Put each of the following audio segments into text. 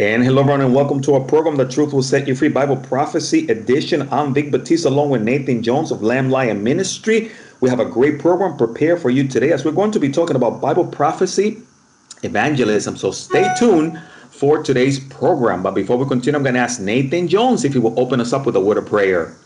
And hello, everyone, and welcome to our program, The Truth Will Set You Free Bible Prophecy Edition. I'm Vic Batista along with Nathan Jones of Lamb Lion Ministry. We have a great program prepared for you today as we're going to be talking about Bible prophecy evangelism. So stay tuned for today's program. But before we continue, I'm going to ask Nathan Jones if he will open us up with a word of prayer.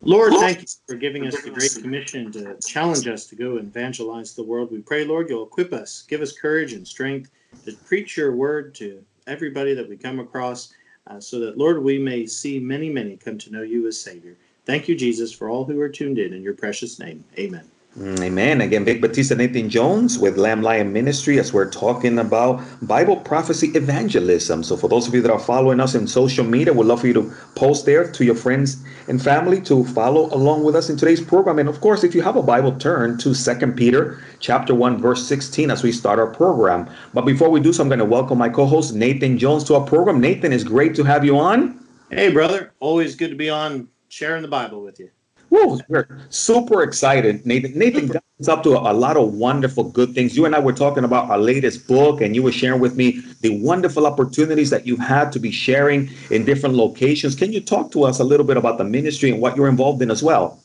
Lord, thank you for giving us the great commission to challenge us to go and evangelize the world. We pray, Lord, you'll equip us, give us courage and strength to preach your word to everybody that we come across, uh, so that, Lord, we may see many, many come to know you as Savior. Thank you, Jesus, for all who are tuned in. In your precious name, amen. Mm, amen. Again, Vic Batista Nathan Jones with Lamb Lion Ministry as we're talking about Bible prophecy evangelism. So, for those of you that are following us in social media, we'd love for you to post there to your friends and family to follow along with us in today's program. And of course, if you have a Bible, turn to Second Peter chapter 1, verse 16 as we start our program. But before we do so, I'm going to welcome my co host, Nathan Jones, to our program. Nathan, it's great to have you on. Hey, brother. Always good to be on sharing the Bible with you. Woo, we're super excited. Nathan, Nathan got us up to a, a, lot of wonderful good things. You and I were talking about our latest book, and you were sharing with me the wonderful opportunities that you've had to be sharing in different locations. Can you talk to us a little bit about the ministry and what you're involved in as well?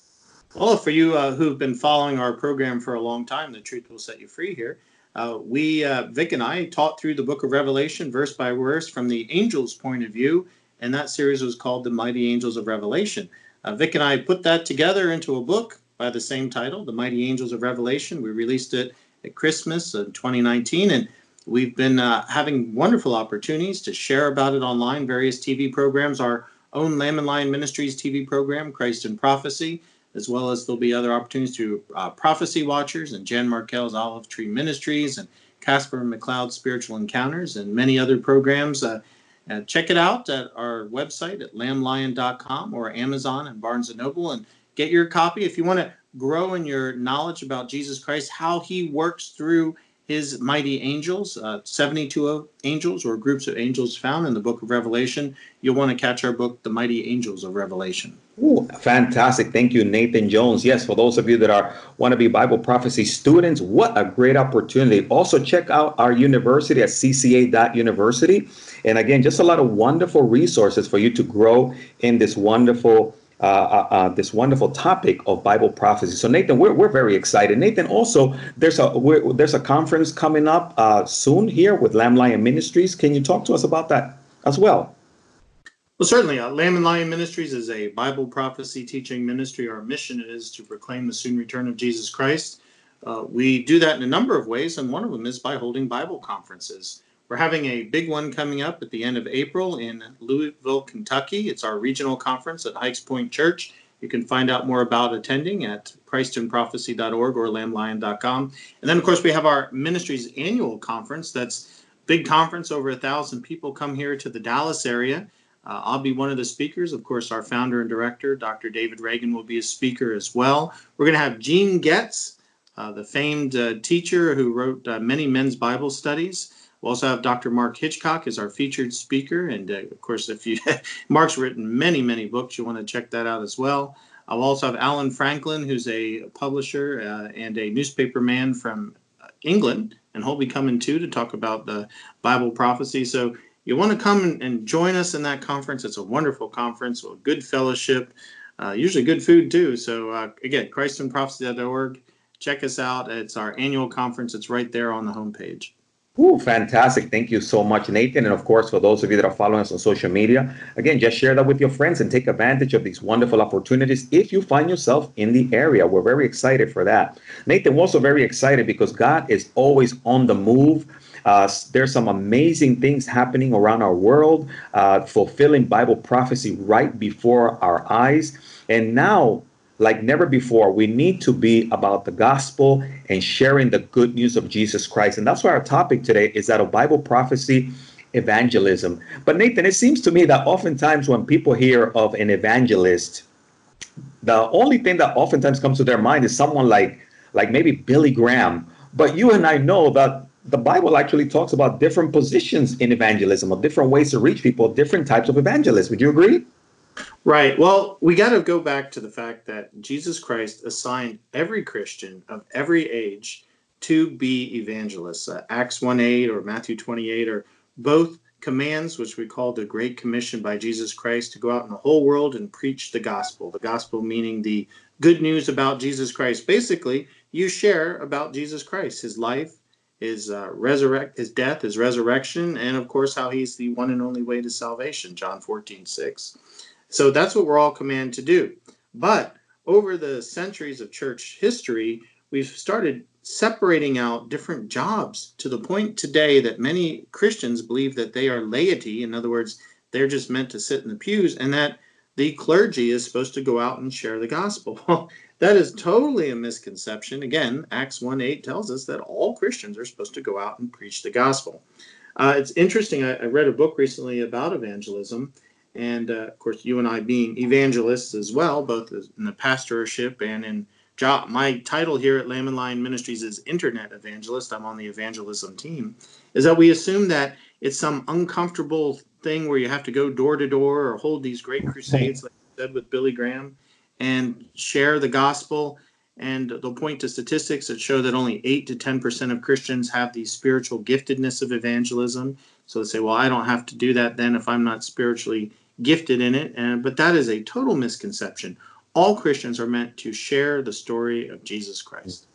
Well, for you uh, who've been following our program for a long time, the truth will set you free here. Uh, we, uh, Vic and I, taught through the book of Revelation verse by verse from the angel's point of view, and that series was called The Mighty Angels of Revelation. Uh, Vic and I put that together into a book by the same title, The Mighty Angels of Revelation. We released it at Christmas in 2019, and we've been uh, having wonderful opportunities to share about it online, various TV programs, our own Lamb and Lion Ministries TV program, Christ in Prophecy, as well as there'll be other opportunities through uh, Prophecy Watchers and Jan Markell's Olive Tree Ministries and Casper McLeod's Spiritual Encounters and many other programs. Uh, check it out at our website at lamblion.com or Amazon and Barnes and Noble and get your copy if you want to grow in your knowledge about Jesus Christ, how he works through his mighty angels, uh, 72 angels or groups of angels found in the book of Revelation. You'll want to catch our book, The Mighty Angels of Revelation. Ooh, fantastic. Thank you, Nathan Jones. Yes, for those of you that are want to be Bible prophecy students, what a great opportunity. Also, check out our university at cca.university. And again, just a lot of wonderful resources for you to grow in this wonderful uh, uh, uh, this wonderful topic of Bible prophecy. So Nathan, we're, we're very excited. Nathan, also there's a there's a conference coming up uh, soon here with Lamb Lion Ministries. Can you talk to us about that as well? Well, certainly. Uh, Lamb and Lion Ministries is a Bible prophecy teaching ministry. Our mission is to proclaim the soon return of Jesus Christ. Uh, we do that in a number of ways, and one of them is by holding Bible conferences. We're having a big one coming up at the end of April in Louisville, Kentucky. It's our regional conference at Hikes Point Church. You can find out more about attending at christinprophecy.org or lamblion.com. And then, of course, we have our ministry's annual conference. That's big conference. Over a thousand people come here to the Dallas area. Uh, I'll be one of the speakers. Of course, our founder and director, Dr. David Reagan, will be a speaker as well. We're going to have Gene Getz, uh, the famed uh, teacher who wrote uh, many men's Bible studies. We'll also have Dr. Mark Hitchcock as our featured speaker, and uh, of course, if you Mark's written many, many books, you want to check that out as well. I'll also have Alan Franklin, who's a publisher uh, and a newspaper man from England, and he'll be coming too to talk about the Bible prophecy. So you want to come and join us in that conference. It's a wonderful conference, good fellowship, uh, usually good food too. So uh, again, christinprophecy.org. Check us out. It's our annual conference. It's right there on the homepage. Ooh, fantastic. Thank you so much, Nathan. And of course, for those of you that are following us on social media, again, just share that with your friends and take advantage of these wonderful opportunities if you find yourself in the area. We're very excited for that. Nathan, we're also very excited because God is always on the move. Uh, there's some amazing things happening around our world, uh, fulfilling Bible prophecy right before our eyes. And now like never before, we need to be about the gospel and sharing the good news of Jesus Christ. And that's why our topic today is that of Bible prophecy evangelism. But Nathan, it seems to me that oftentimes when people hear of an evangelist, the only thing that oftentimes comes to their mind is someone like like maybe Billy Graham. But you and I know that the Bible actually talks about different positions in evangelism, of different ways to reach people, different types of evangelists. Would you agree? Right. Well, we got to go back to the fact that Jesus Christ assigned every Christian of every age to be evangelists. Uh, Acts 1 8 or Matthew 28 are both commands, which we call the Great Commission by Jesus Christ, to go out in the whole world and preach the gospel. The gospel meaning the good news about Jesus Christ. Basically, you share about Jesus Christ, his life, his uh, resurrect, his death, his resurrection, and of course how he's the one and only way to salvation. John 14, 6. So that's what we're all commanded to do. But over the centuries of church history, we've started separating out different jobs to the point today that many Christians believe that they are laity. In other words, they're just meant to sit in the pews, and that the clergy is supposed to go out and share the gospel. that is totally a misconception. Again, Acts 1 8 tells us that all Christians are supposed to go out and preach the gospel. Uh, it's interesting. I, I, read a book recently about evangelism, and uh, of course, you and I being evangelists as well, both in the pastorship and in job. My title here at Lamb and Lion Ministries is Internet Evangelist. I'm on the evangelism team. Is that we assume that it's some uncomfortable thing where you have to go door to door or hold these great crusades, like I said with Billy Graham, and share the gospel. And they'll point to statistics that show that only 8 to 10% of Christians have the spiritual giftedness of evangelism. So they say, well, I don't have to do that then if I'm not spiritually gifted in it. And, but that is a total misconception all Christians are meant to share the story of Jesus Christ.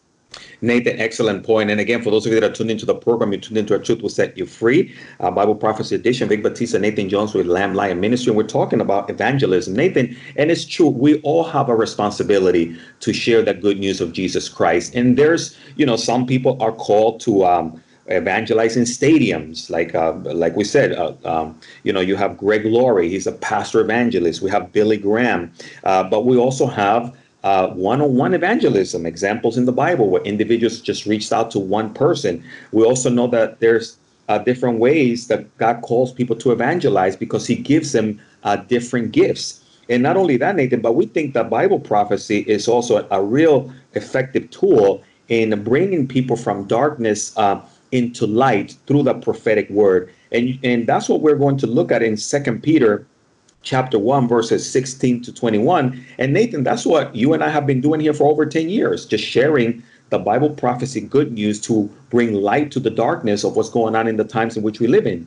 Nathan, excellent point. And again, for those of you that are tuned into the program, you tuned into a truth will set you free. Uh, Bible Prophecy Edition, Vic Batista, Nathan Jones with Lamb Lion Ministry. And we're talking about evangelism. Nathan, and it's true, we all have a responsibility to share that good news of Jesus Christ. And there's, you know, some people are called to um, evangelize in stadiums like uh, like we said uh, um, you know you have greg laurie he's a pastor evangelist we have billy graham uh, but we also have uh, one-on-one evangelism examples in the bible where individuals just reached out to one person we also know that there's uh, different ways that god calls people to evangelize because he gives them uh, different gifts and not only that nathan but we think that bible prophecy is also a, a real effective tool in bringing people from darkness into light through the prophetic word. And, and that's what we're going to look at in Second Peter chapter 1 verses 16 to 21 and nathan that's what you and i have been doing here for over 10 years just sharing the bible prophecy good news to bring light to the darkness of what's going on in the times in which we live in.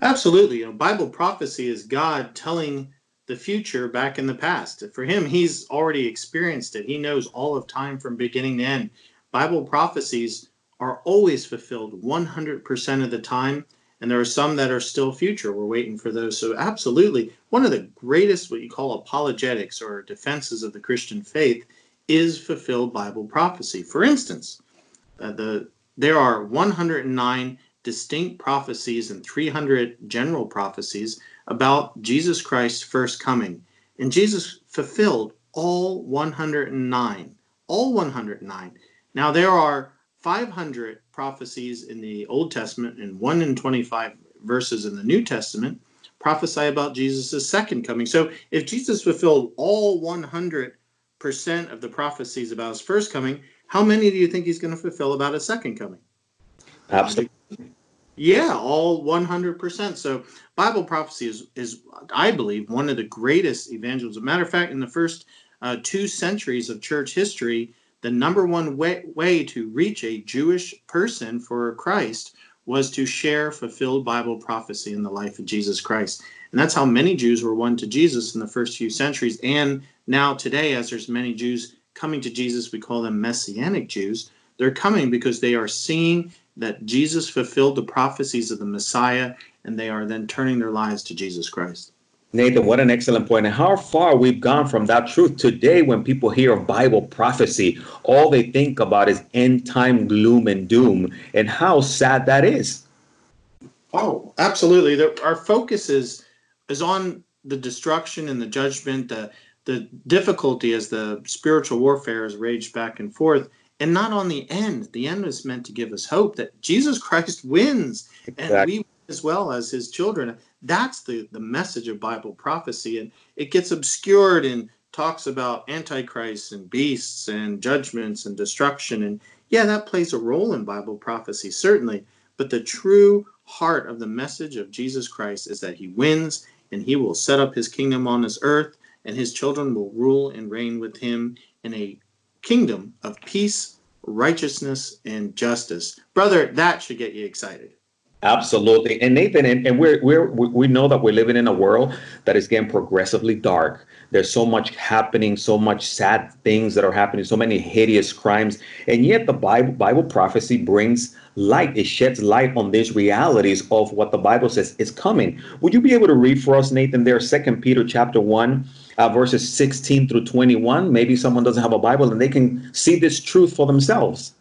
Absolutely. You know, bible prophecy is god telling the future back in the past. For him he's already experienced it. He knows all of time from beginning to end. Bible prophecies are always fulfilled 100% of the time. And there are some that are still future. We're waiting for those. So, absolutely, one of the greatest, what you call apologetics or defenses of the Christian faith, is fulfilled Bible prophecy. For instance, uh, the there are 109 distinct prophecies and 300 general prophecies about Jesus Christ's first coming. And Jesus fulfilled all 109. All 109. Now, there are 500 prophecies in the Old Testament and 1 in 25 verses in the New Testament prophesy about Jesus' second coming. So if Jesus fulfilled all 100% of the prophecies about his first coming, how many do you think he's going to fulfill about his second coming? Absolutely. Yeah, all 100%. So Bible prophecy is, is I believe, one of the greatest evangelism. Matter of fact, in the first uh, two centuries of church history, the number one way, way to reach a Jewish person for Christ was to share fulfilled Bible prophecy in the life of Jesus Christ. And that's how many Jews were won to Jesus in the first few centuries. And now, today, as there's many Jews coming to Jesus, we call them Messianic Jews. They're coming because they are seeing that Jesus fulfilled the prophecies of the Messiah, and they are then turning their lives to Jesus Christ. Nathan, what an excellent point. And how far we've gone from that truth. Today, when people hear of Bible prophecy, all they think about is end time gloom and doom, and how sad that is. Oh, absolutely. The, our focus is is on the destruction and the judgment, the the difficulty as the spiritual warfare is raged back and forth, and not on the end. The end is meant to give us hope that Jesus Christ wins, exactly. and we as well as his children. That's the, the message of Bible prophecy. And it gets obscured and talks about antichrist and beasts and judgments and destruction. And yeah, that plays a role in Bible prophecy, certainly. But the true heart of the message of Jesus Christ is that he wins and he will set up his kingdom on this earth, and his children will rule and reign with him in a kingdom of peace, righteousness, and justice. Brother, that should get you excited. Absolutely. And Nathan, and, and we're, we're, we know that we're living in a world that is getting progressively dark. There's so much happening, so much sad things that are happening, so many hideous crimes. And yet the Bible, Bible prophecy brings light. It sheds light on these realities of what the Bible says is coming. Would you be able to read for us, Nathan, there, Second Peter chapter 1, uh, verses 16 through 21? Maybe someone doesn't have a Bible and they can see this truth for themselves.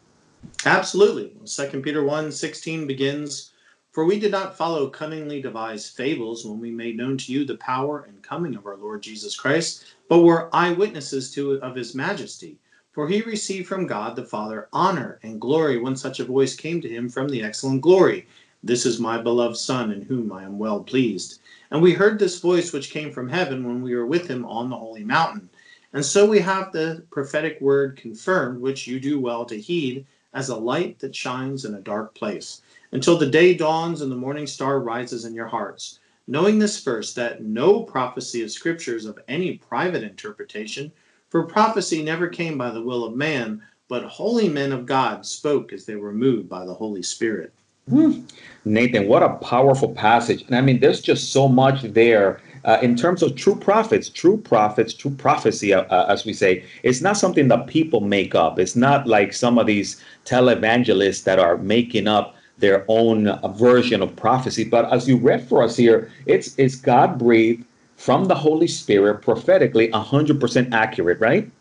Absolutely. Second Peter 1, 16 begins for we did not follow cunningly devised fables when we made known to you the power and coming of our Lord Jesus Christ, but were eyewitnesses to of his majesty. For he received from God the Father honor and glory when such a voice came to him from the excellent glory. This is my beloved Son, in whom I am well pleased. And we heard this voice which came from heaven when we were with him on the holy mountain. And so we have the prophetic word confirmed, which you do well to heed, as a light that shines in a dark place until the day dawns and the morning star rises in your hearts. Knowing this first, that no prophecy of Scripture is of any private interpretation, for prophecy never came by the will of man, but holy men of God spoke as they were moved by the Holy Spirit. Hmm. Nathan, what a powerful passage. And I mean, there's just so much there. Uh, in terms of true prophets, true prophets, true prophecy, uh, uh, as we say, it's not something that people make up. It's not like some of these televangelists that are making up their own version of prophecy. But as you read for us here, it's it's God breathed from the Holy Spirit prophetically 100% accurate, right?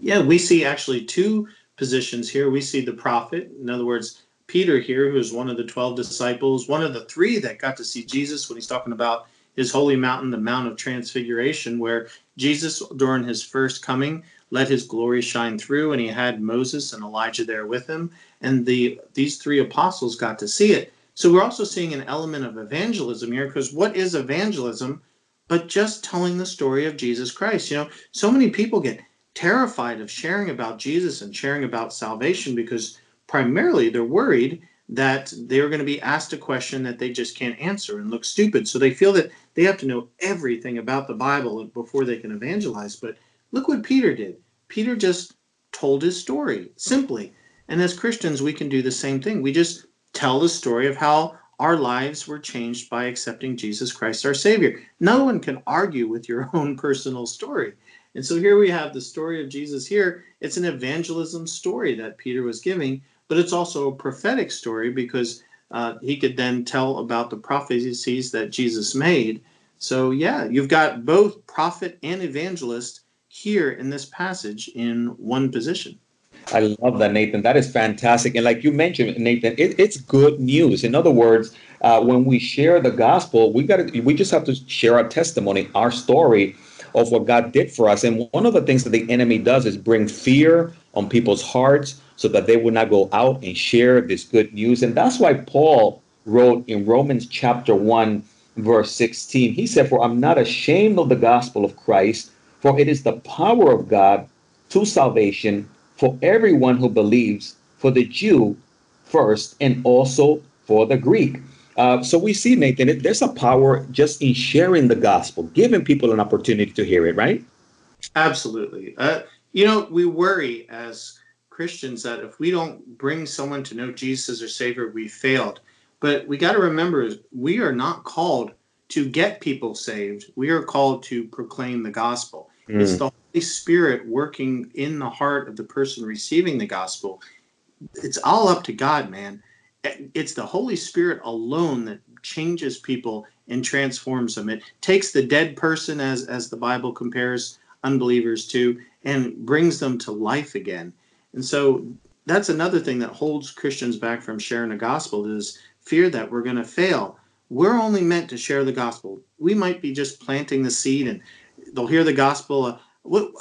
Yeah, we see actually two positions here. We see the prophet, in other words, Peter here, who is one of the 12 disciples, one of the three that got to see Jesus when he's talking about his holy mountain, the Mount of Transfiguration, where Jesus, during his first coming, let his glory shine through, and he had Moses and Elijah there with him, and the these three apostles got to see it. So we're also seeing an element of evangelism here, because what is evangelism but just telling the story of Jesus Christ? You know, so many people get terrified of sharing about Jesus and sharing about salvation because primarily they're worried that they're going to be asked a question that they just can't answer and look stupid. So they feel that they have to know everything about the Bible before they can evangelize. But Look what Peter did. Peter just told his story simply. And as Christians, we can do the same thing. We just tell the story of how our lives were changed by accepting Jesus Christ, our Savior. No one can argue with your own personal story. And so here we have the story of Jesus here. It's an evangelism story that Peter was giving, but it's also a prophetic story because uh, he could then tell about the prophecies that Jesus made. So, yeah, you've got both prophet and evangelist here in this passage in one position. I love that, Nathan. That is fantastic. And like you mentioned, Nathan, it, it's good news. In other words, uh, when we share the gospel, we got we just have to share our testimony, our story of what God did for us. And one of the things that the enemy does is bring fear on people's hearts so that they will not go out and share this good news. And that's why Paul wrote in Romans chapter 1, verse 16, he said, For I'm not ashamed of the gospel of Christ for it is the power of God to salvation for everyone who believes, for the Jew first, and also for the Greek. Uh, so we see, Nathan, there's a power just in sharing the gospel, giving people an opportunity to hear it, right? Absolutely. Uh, you know, we worry as Christians that if we don't bring someone to know Jesus as their Savior, we failed. But we got to remember, we are not called to get people saved. We are called to proclaim the gospel. Mm. It's the Holy Spirit working in the heart of the person receiving the gospel. It's all up to God, man. It's the Holy Spirit alone that changes people and transforms them. It takes the dead person, as as the Bible compares unbelievers to, and brings them to life again. And so that's another thing that holds Christians back from sharing the gospel is fear that we're going to fail. We're only meant to share the gospel. We might be just planting the seed and they'll hear the gospel. Uh, what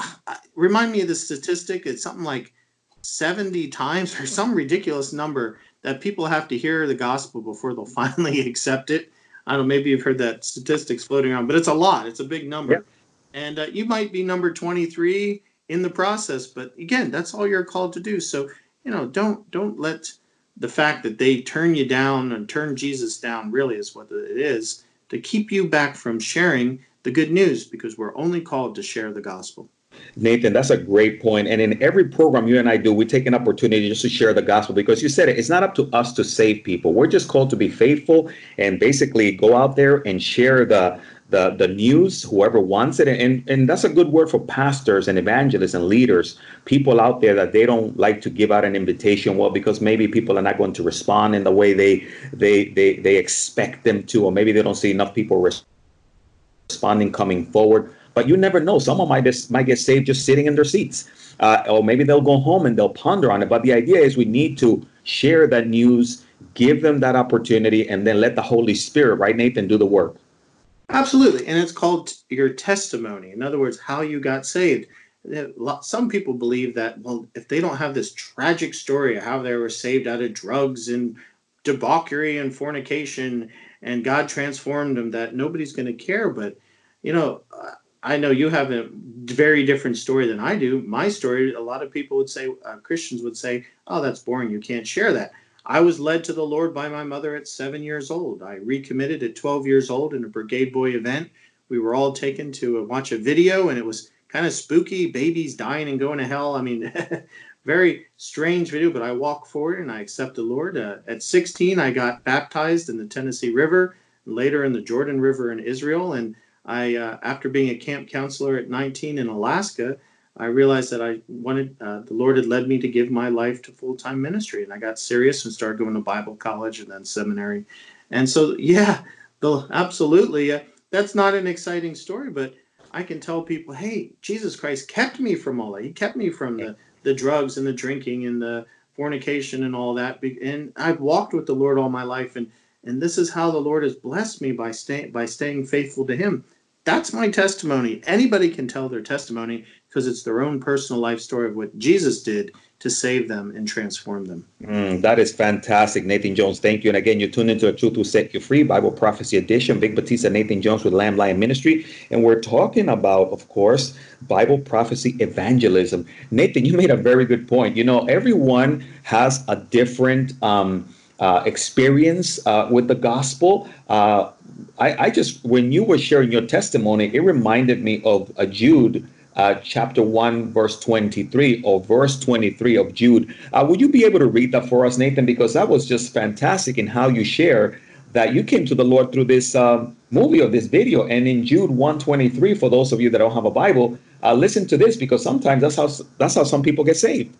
remind me of the statistic? It's something like seventy times or some ridiculous number that people have to hear the gospel before they'll finally accept it. I don't know. Maybe you've heard that statistics floating around, but it's a lot. It's a big number, yeah. and uh, you might be number twenty-three in the process. But again, that's all you're called to do. So you know, don't don't let the fact that they turn you down and turn Jesus down really is what it is to keep you back from sharing the good news because we're only called to share the gospel. Nathan, that's a great point. And in every program you and I do, we take an opportunity just to share the gospel because you said it, it's not up to us to save people. We're just called to be faithful and basically go out there and share the the the news, whoever wants it. And and that's a good word for pastors and evangelists and leaders, people out there that they don't like to give out an invitation. Well, because maybe people are not going to respond in the way they they they they expect them to, or maybe they don't see enough people responding coming forward. But you never know. Someone might just, might get saved just sitting in their seats, uh, or maybe they'll go home and they'll ponder on it. But the idea is we need to share that news, give them that opportunity, and then let the Holy Spirit, right, Nathan, do the work. Absolutely, and it's called your testimony. In other words, how you got saved. Some people believe that well, if they don't have this tragic story of how they were saved out of drugs and debauchery and fornication, and God transformed them, that nobody's going to care. But you know, I know you have a very different story than I do. My story, a lot of people would say, uh, Christians would say, oh, that's boring. You can't share that. I was led to the Lord by my mother at seven years old. I recommitted at 12 years old in a Brigade Boy event. We were all taken to watch a video, and it was kind of spooky babies dying and going to hell. I mean, very strange video, but I walk forward and I accept the Lord. Uh, at 16, I got baptized in the Tennessee River, later in the Jordan River in Israel. And I, uh, after being a camp counselor at 19 in Alaska, I realized that I wanted, uh, the Lord had led me to give my life to full time ministry. And I got serious and started going to Bible college and then seminary. And so, yeah, the, absolutely. Uh, that's not an exciting story, but I can tell people, hey, Jesus Christ kept me from all that. He kept me from the, the drugs and the drinking and the fornication and all that. And I've walked with the Lord all my life. And and this is how the Lord has blessed me by staying by staying faithful to Him. That's my testimony. Anybody can tell their testimony because it's their own personal life story of what Jesus did to save them and transform them. Mm, that is fantastic, Nathan Jones. Thank you. And again, you tune into a Truth Will Set You Free Bible Prophecy Edition. Vic Batista, Nathan Jones with Lamb Lion Ministry. And we're talking about, of course, Bible prophecy evangelism. Nathan, you made a very good point. You know, everyone has a different um, uh, experience uh, with the gospel. Uh, I, I, just, when you were sharing your testimony, it reminded me of a Jude. Uh, chapter 1, verse 23, or verse 23 of Jude. Uh, would you be able to read that for us, Nathan? Because that was just fantastic in how you share that you came to the Lord through this um, movie or this video. And in Jude 123, for those of you that don't have a Bible, uh, listen to this because sometimes that's how that's how some people get saved.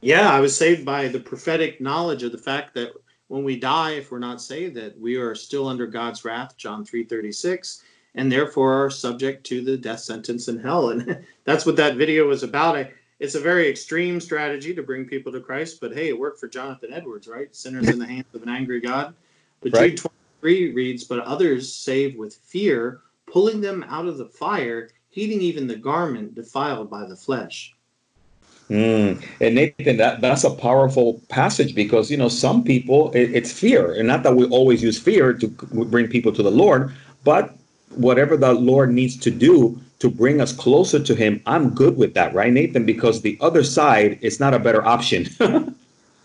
Yeah, I was saved by the prophetic knowledge of the fact that when we die, if we're not saved, that we are still under God's wrath, John 3:36, and therefore are subject to the death sentence in hell. And that's what that video was about. I, it's a very extreme strategy to bring people to Christ, but hey, it worked for Jonathan Edwards, right? Sinners in the hands of an angry God. But right. Jude 23 reads, But others save with fear, pulling them out of the fire, heating even the garment defiled by the flesh. Mm. And Nathan, that, that's a powerful passage because, you know, some people, it, it's fear. And not that we always use fear to bring people to the Lord, but whatever the Lord needs to do to bring us closer to Him, I'm good with that, right, Nathan? Because the other side is not a better option.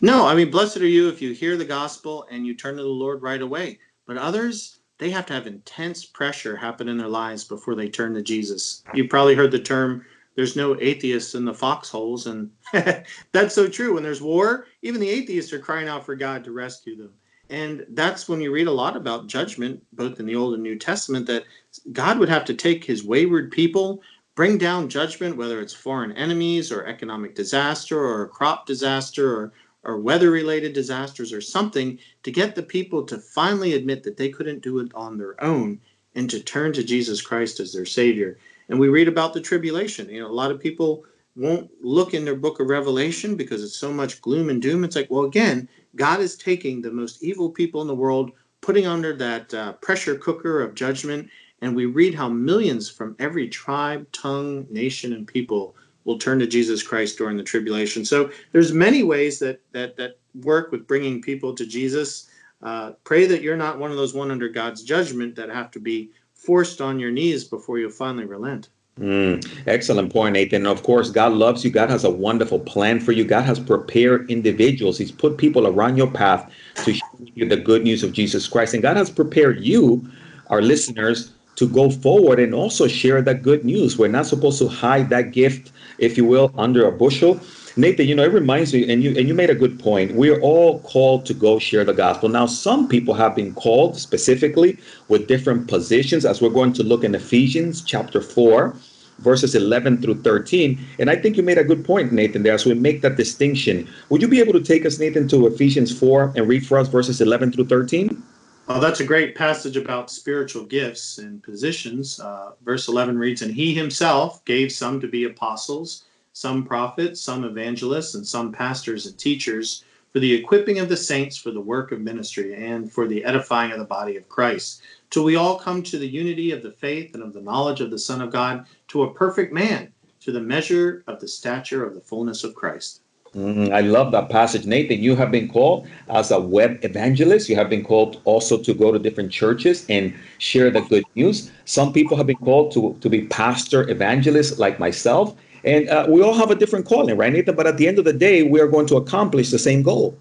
no, I mean, blessed are you if you hear the gospel and you turn to the Lord right away. But others, they have to have intense pressure happen in their lives before they turn to Jesus. You've probably heard the term there's no atheists in the foxholes and that's so true when there's war even the atheists are crying out for god to rescue them and that's when you read a lot about judgment both in the old and new testament that god would have to take his wayward people bring down judgment whether it's foreign enemies or economic disaster or a crop disaster or or weather related disasters or something to get the people to finally admit that they couldn't do it on their own and to turn to Jesus Christ as their savior and we read about the tribulation. You know, a lot of people won't look in their book of Revelation because it's so much gloom and doom. It's like, well, again, God is taking the most evil people in the world, putting under that uh, pressure cooker of judgment. And we read how millions from every tribe, tongue, nation, and people will turn to Jesus Christ during the tribulation. So there's many ways that that that work with bringing people to Jesus. Uh, pray that you're not one of those one under God's judgment that have to be forced on your knees before you finally relent. Mm, excellent point, Nathan. Of course, God loves you. God has a wonderful plan for you. God has prepared individuals. He's put people around your path to show you the good news of Jesus Christ. And God has prepared you, our listeners, to go forward and also share that good news. We're not supposed to hide that gift, if you will, under a bushel. Nathan, you know, it reminds me, and you and you made a good point. We are all called to go share the gospel. Now, some people have been called specifically with different positions, as we're going to look in Ephesians chapter four, verses 11 through 13. And I think you made a good point, Nathan, there as we make that distinction. Would you be able to take us, Nathan, to Ephesians 4 and read for us verses 11 through 13? Oh, that's a great passage about spiritual gifts and positions. Uh, verse 11 reads, And he himself gave some to be apostles some prophets, some evangelists, and some pastors and teachers for the equipping of the saints for the work of ministry and for the edifying of the body of Christ, till we all come to the unity of the faith and of the knowledge of the Son of God, to a perfect man, to the measure of the stature of the fullness of Christ. Mm, I love that passage. Nathan, you have been called as a web evangelist. You have been called also to go to different churches and share the good news. Some people have been called to, to be pastor evangelists like myself. And uh, we all have a different calling, right, Nathan? But at the end of the day, we are going to accomplish the same goal.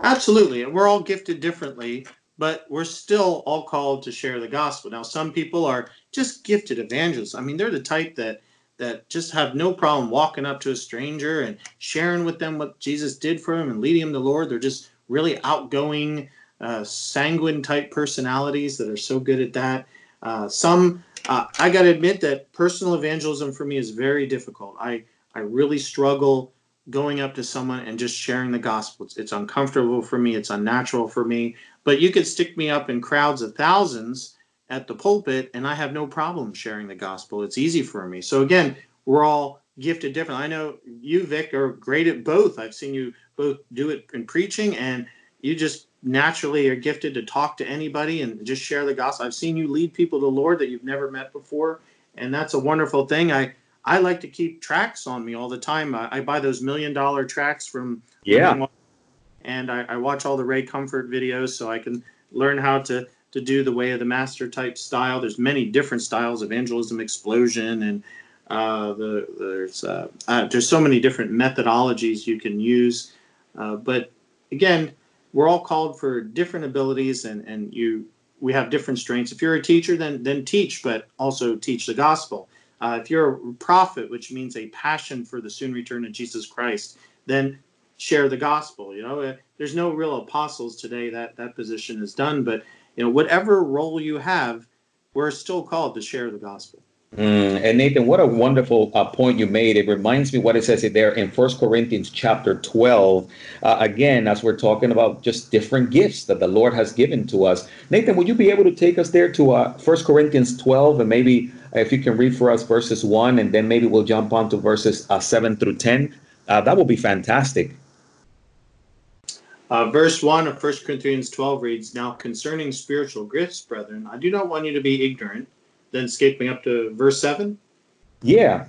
Absolutely. And we're all gifted differently, but we're still all called to share the gospel. Now, some people are just gifted evangelists. I mean, they're the type that that just have no problem walking up to a stranger and sharing with them what Jesus did for them and leading them to the Lord. They're just really outgoing, uh, sanguine type personalities that are so good at that. Uh, some uh, I got to admit that personal evangelism for me is very difficult. I I really struggle going up to someone and just sharing the gospel. It's, it's uncomfortable for me. It's unnatural for me. But you could stick me up in crowds of thousands at the pulpit, and I have no problem sharing the gospel. It's easy for me. So again, we're all gifted differently. I know you, Vic, are great at both. I've seen you both do it in preaching, and you just naturally are gifted to talk to anybody and just share the gospel. I've seen you lead people to the Lord that you've never met before, and that's a wonderful thing. I I like to keep tracks on me all the time. I, I buy those million dollar tracks from yeah, and I, I watch all the Ray Comfort videos so I can learn how to to do the way of the master type style. There's many different styles, evangelism explosion, and uh, the, there's uh, uh, there's so many different methodologies you can use. Uh, but again, we're all called for different abilities and and you we have different strengths. If you're a teacher then then teach but also teach the gospel. Uh, if you're a prophet which means a passion for the soon return of jesus christ then share the gospel you know? Uh, there's no real apostles today that that position is done but you know whatever role you have we're still called to share the gospel Mm, and Nathan, what a wonderful uh, point you made. It reminds me what it says there in First Corinthians chapter 12. Uh, again, as we're talking about just different gifts that the Lord has given to us. Nathan, would you be able to take us there to uh, First Corinthians 12 and maybe uh, if you can read for us verses 1 and then maybe we'll jump on to verses uh, 7 through 10? Uh, that would be fantastic. Uh, verse 1 of 1 Corinthians 12 reads Now concerning spiritual gifts, brethren, I do not want you to be ignorant then skipping up to verse 7? Yeah.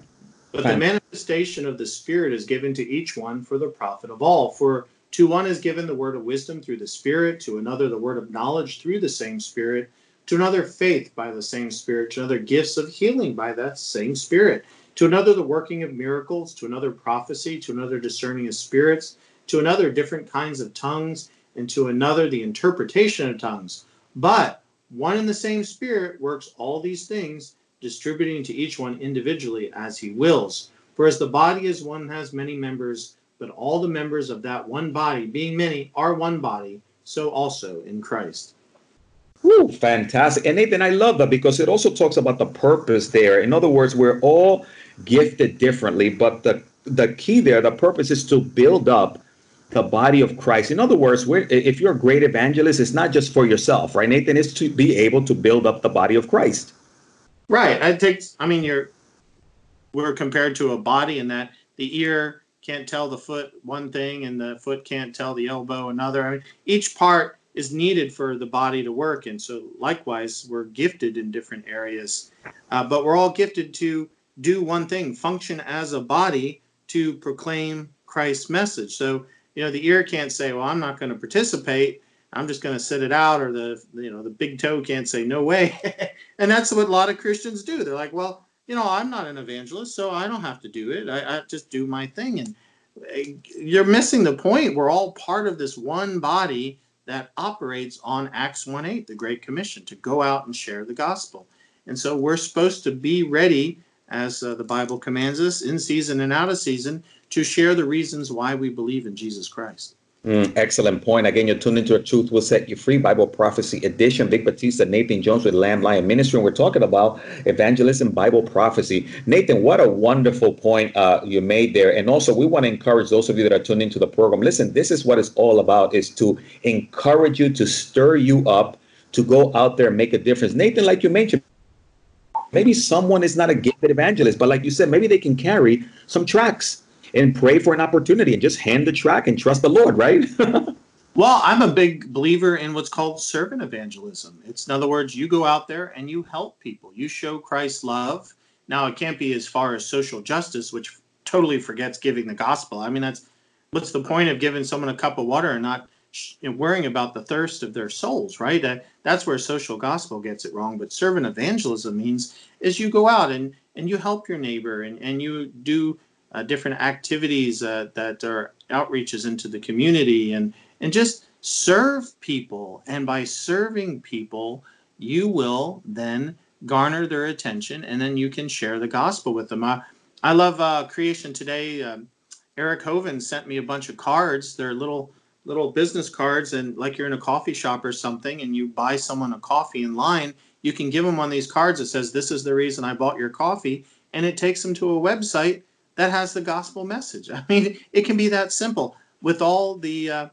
But the manifestation of the Spirit is given to each one for the profit of all. For to one is given the word of wisdom through the Spirit, to another the word of knowledge through the same Spirit, to another faith by the same Spirit, to another gifts of healing by that same Spirit, to another the working of miracles, to another prophecy, to another discerning of spirits, to another different kinds of tongues, and to another the interpretation of tongues. But one and the same Spirit works all these things, distributing to each one individually as he wills. For as the body is one has many members, but all the members of that one body, being many, are one body, so also in Christ. Fantastic. And Nathan, I love that because it also talks about the purpose there. In other words, we're all gifted differently, but the the key there, the purpose is to build up the body of Christ. In other words, if you're a great evangelist, it's not just for yourself, right, Nathan? It's to be able to build up the body of Christ. Right. I take. I mean, you're we're compared to a body in that the ear can't tell the foot one thing and the foot can't tell the elbow another. I mean, each part is needed for the body to work, and so likewise, we're gifted in different areas, uh, but we're all gifted to do one thing: function as a body to proclaim Christ's message. So you know the ear can't say well i'm not going to participate. I'm just going to sit it out or the you know the big toe can't say no way. And that's what a lot of christians do. They're like well you know i'm not an evangelist so i don't have to do it. I, I just do my thing. And eh, you're missing the point. We're all part of this one body that operates on acts 1.8 the great commission to go out and share the gospel. And so we're supposed to be ready, as uh, the Bible commands us, in season and out of season, to share the reasons why we believe in Jesus Christ. Mm, excellent point. Again, you're tuned into a Truth Will Set You Free Bible Prophecy Edition. Vic Batista, Nathan Jones with Lamb Lion Ministry, and we're talking about evangelism, Bible prophecy. Nathan, what a wonderful point uh, you made there. And also, we want to encourage those of you that are tuned into the program. Listen, this is what it's all about: is to encourage you, to stir you up, to go out there and make a difference. Nathan, like you mentioned, maybe someone is not a gifted evangelist, but like you said, maybe they can carry some tracts and pray for an opportunity and just hand the track and trust the Lord, right? well, I'm a big believer in what's called servant evangelism. It's in other words, you go out there and you help people. You show Christ's love. Now, it can't be as far as social justice, which totally forgets giving the gospel. I mean, that's what's the point of giving someone a cup of water and not worrying about the thirst of their souls, right? That, that's where social gospel gets it wrong. But servant evangelism means is you go out and and you help your neighbor and and you do uh, different activities uh, that are outreaches into the community. And and just serve people. And by serving people you will then garner their attention and then you can share the gospel with them. Uh, i love uh, creation today. Um, Eric Hovind sent me a bunch of cards. They're little little business cards and like you're in a coffee shop or something and you buy someone a coffee in line you can give them of these cards. That says this is the reason i bought your coffee and it takes them to a website that has the gospel message. I mean, it can be that simple with all the. Uh,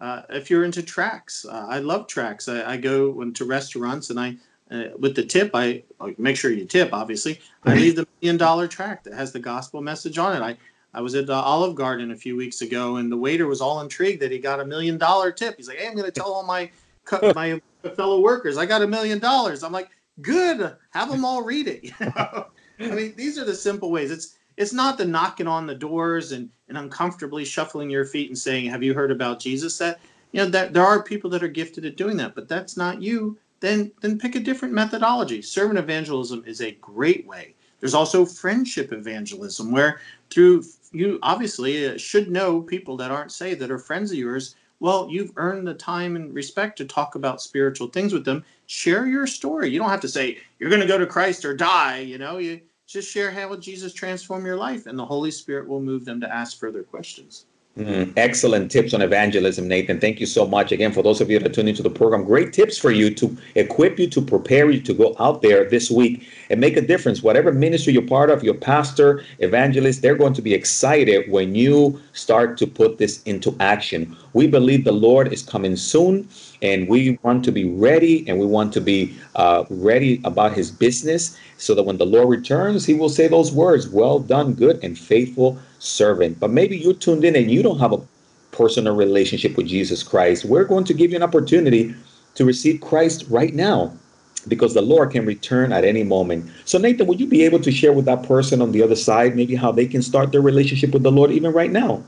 uh, if you're into tracks, uh, I love tracks. I, I, go into restaurants and I, uh, with the tip, I, I, make sure you tip. Obviously, I leave the million dollar track that has the gospel message on it. I I was at Olive Garden a few weeks ago, and the waiter was all intrigued that he got a million dollar tip. He's like, "Hey, I'm going to tell all my my fellow workers I got a million dollars." I'm like, "Good, have them all read it." You know? I mean, these are the simple ways. It's it's not the knocking on the doors and, and uncomfortably shuffling your feet and saying, Have you heard about Jesus? That you know that there are people that are gifted at doing that, but that's not you. Then then pick a different methodology. Servant evangelism is a great way. There's also friendship evangelism, where through you obviously uh, should know people that aren't saved that are friends of yours. Well, you've earned the time and respect to talk about spiritual things with them. Share your story. You don't have to say you're going to go to Christ or die. You know, you just share how will Jesus transform your life, and the Holy Spirit will move them to ask further questions. Mm, excellent tips on evangelism, Nathan. Thank you so much. Again, for those of you that are tuning into the program, great tips for you to equip you, to prepare you to go out there this week and make a difference. Whatever ministry you're part of, your pastor, evangelist, they're going to be excited when you start to put this into action. We believe the Lord is coming soon, and we want to be ready and we want to be uh, ready about his business so that when the Lord returns, he will say those words, Well done, good and faithful servant. But maybe you're tuned in and you don't have a personal relationship with Jesus Christ. We're going to give you an opportunity to receive Christ right now because the Lord can return at any moment. So, Nathan, would you be able to share with that person on the other side maybe how they can start their relationship with the Lord even right now?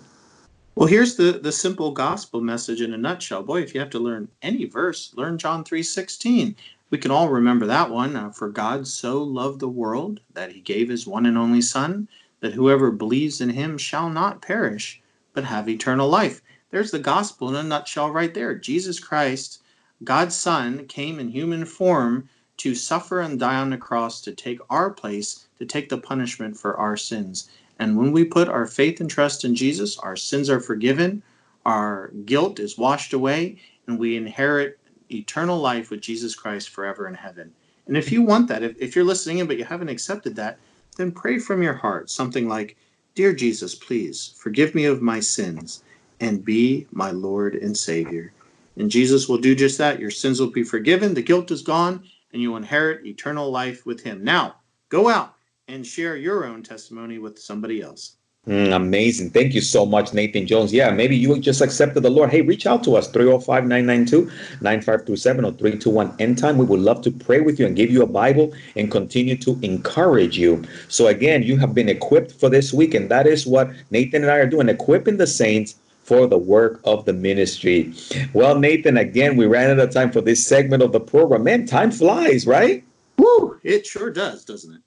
Well, here's the, the simple gospel message in a nutshell. Boy, if you have to learn any verse, learn John 3:16. We can all remember that one. Uh, For God so loved the world that he gave his one and only Son, that whoever believes in him shall not perish, but have eternal life. There's the gospel in a nutshell right there. Jesus Christ, God's Son, came in human form to suffer and die on the cross to take our place, to take the punishment for our sins. And when we put our faith and trust in Jesus, our sins are forgiven, our guilt is washed away, and we inherit eternal life with Jesus Christ forever in heaven. And if you want that, if, if you're listening in but you haven't accepted that, then pray from your heart something like, Dear Jesus, please forgive me of my sins and be my Lord and Savior. And Jesus will do just that. Your sins will be forgiven, the guilt is gone, and you will inherit eternal life with Him. Now, go out and share your own testimony with somebody else. Mm, amazing. Thank you so much, Nathan Jones. Yeah, maybe you just accepted the Lord. Hey, reach out to us, 305 992 9527 or 321 End Time. We would love to pray with you and give you a Bible and continue to encourage you. So, again, you have been equipped for this week, and that is what Nathan and I are doing equipping the saints for the work of the ministry. Well, Nathan, again, we ran out of time for this segment of the program. Man, time flies, right? Woo! It sure does, doesn't it?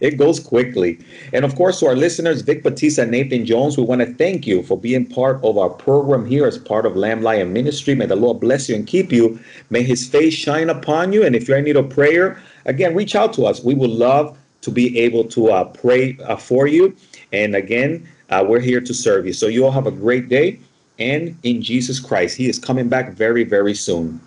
It goes quickly. And of course, to our listeners, Vic Batista and Nathan Jones, we want to thank you for being part of our program here as part of Lamb Lion Ministry. May the Lord bless you and keep you. May his face shine upon you. And if you're in need of prayer, again, reach out to us. We would love to be able to uh, pray uh, for you. And again, uh, we're here to serve you. So you all have a great day. And in Jesus Christ, he is coming back very, very soon.